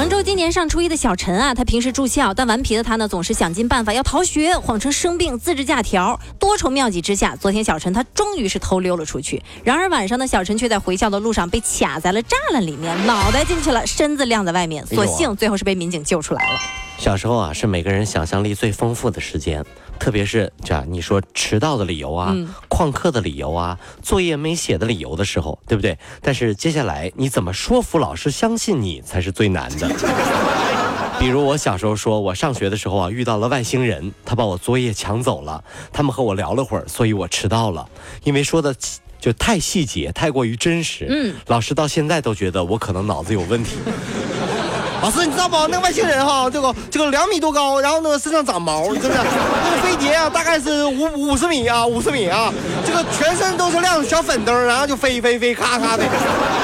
杭州今年上初一的小陈啊，他平时住校，但顽皮的他呢，总是想尽办法要逃学，谎称生病自制假条。多重妙计之下，昨天小陈他终于是偷溜了出去。然而晚上呢，小陈却在回校的路上被卡在了栅栏里面，脑袋进去了，身子晾在外面。所幸最后是被民警救出来了。小时候啊，是每个人想象力最丰富的时间，特别是这你说迟到的理由啊、旷课的理由啊、作业没写的理由的时候，对不对？但是接下来你怎么说服老师相信你才是最难的。比如我小时候说，我上学的时候啊，遇到了外星人，他把我作业抢走了，他们和我聊了会儿，所以我迟到了，因为说的就太细节，太过于真实。嗯，老师到现在都觉得我可能脑子有问题。老师，你知道不？那个外星人哈，这个这个两米多高，然后呢身上长毛，真的，那个飞碟啊，大概是五五十米啊，五十米啊，这个全身都是亮小粉灯，然后就飞飞飞，咔咔的。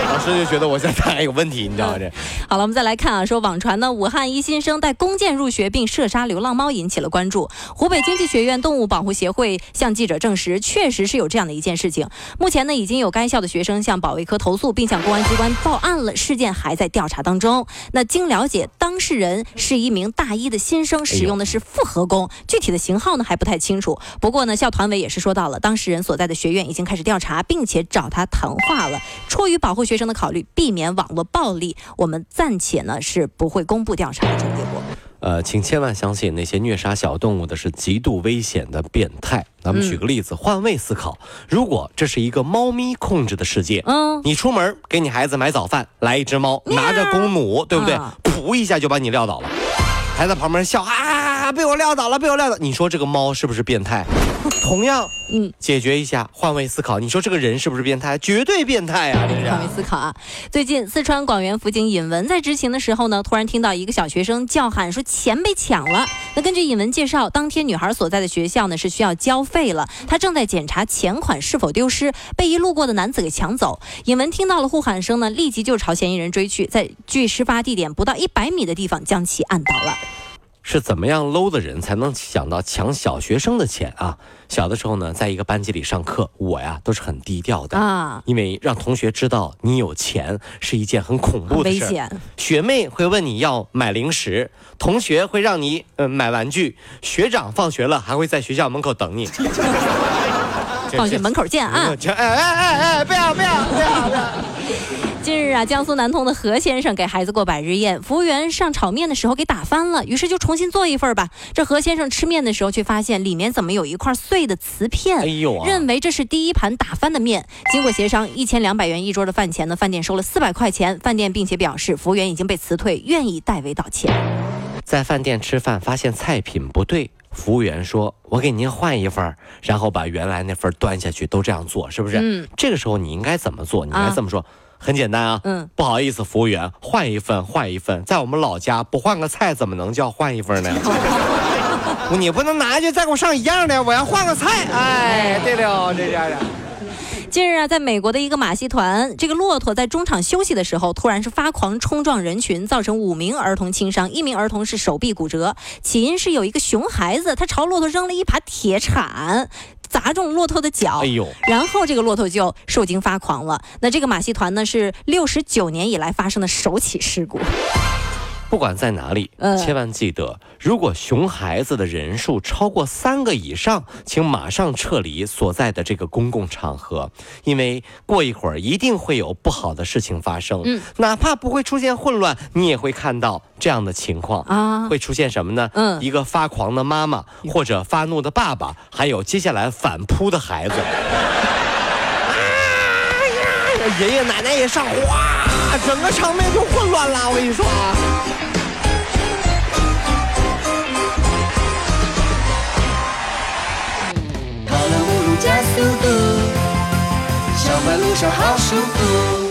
老师就觉得我现在有问题，你知道吗这？好了，我们再来看啊，说网传呢，武汉一新生带弓箭入学并射杀流浪猫引起了关注。湖北经济学院动物保护协会向记者证实，确实是有这样的一件事情。目前呢，已经有该校的学生向保卫科投诉，并向公安机关报案了，事件还在调查当中。那经了解，当事人是一名大一的新生，使用的是复合弓，具体的型号呢还不太清楚。不过呢，校团委也是说到了，当事人所在的学院已经开始调查，并且找他谈话了。出于保护学生的考虑，避免网络暴力，我们暂且呢是不会公布调查的结果。呃，请千万相信那些虐杀小动物的是极度危险的变态。咱们举个例子，换位思考，如果这是一个猫咪控制的世界，嗯，你出门给你孩子买早饭，来一只猫拿着公母，对不对？噗一下就把你撂倒了，还在旁边笑啊，被我撂倒了，被我撂倒。你说这个猫是不是变态？同样，嗯，解决一下，换位思考。你说这个人是不是变态？绝对变态啊！这是换位思考啊。最近，四川广元辅警尹文在执勤的时候呢，突然听到一个小学生叫喊说钱被抢了。那根据尹文介绍，当天女孩所在的学校呢是需要交费了，她正在检查钱款是否丢失，被一路过的男子给抢走。尹文听到了呼喊声呢，立即就朝嫌疑人追去，在距事发地点不到一百米的地方将其按倒了。是怎么样 low 的人才能想到抢小学生的钱啊？小的时候呢，在一个班级里上课，我呀都是很低调的啊，因为让同学知道你有钱是一件很恐怖的事。危险。学妹会问你要买零食，同学会让你呃买玩具，学长放学了还会在学校门口等你。放学门口见啊！哎哎哎哎，不要不要不要不要！近日啊，江苏南通的何先生给孩子过百日宴，服务员上炒面的时候给打翻了，于是就重新做一份吧。这何先生吃面的时候，却发现里面怎么有一块碎的瓷片？哎呦，认为这是第一盘打翻的面。经过协商，一千两百元一桌的饭钱呢，饭店收了四百块钱。饭店并且表示，服务员已经被辞退，愿意代为道歉。在饭店吃饭，发现菜品不对，服务员说：“我给您换一份。”然后把原来那份端下去，都这样做，是不是？嗯。这个时候你应该怎么做？你应该这么说。很简单啊，嗯，不好意思，服务员，换一份，换一份，在我们老家不换个菜怎么能叫换一份呢？你不能拿去再给我上一样的，我要换个菜。哎，对了，这家的。近日啊，在美国的一个马戏团，这个骆驼在中场休息的时候，突然是发狂冲撞人群，造成五名儿童轻伤，一名儿童是手臂骨折。起因是有一个熊孩子，他朝骆驼扔了一把铁铲。砸中骆驼的脚，哎呦！然后这个骆驼就受惊发狂了。那这个马戏团呢，是六十九年以来发生的首起事故。不管在哪里，千万记得，如果熊孩子的人数超过三个以上，请马上撤离所在的这个公共场合，因为过一会儿一定会有不好的事情发生。嗯，哪怕不会出现混乱，你也会看到这样的情况啊。会出现什么呢？嗯，一个发狂的妈妈，或者发怒的爸爸，还有接下来反扑的孩子。啊 呀！爷爷奶奶也上，哗，整个场面就混乱了。我跟你说啊。加速度，上班路上好舒服。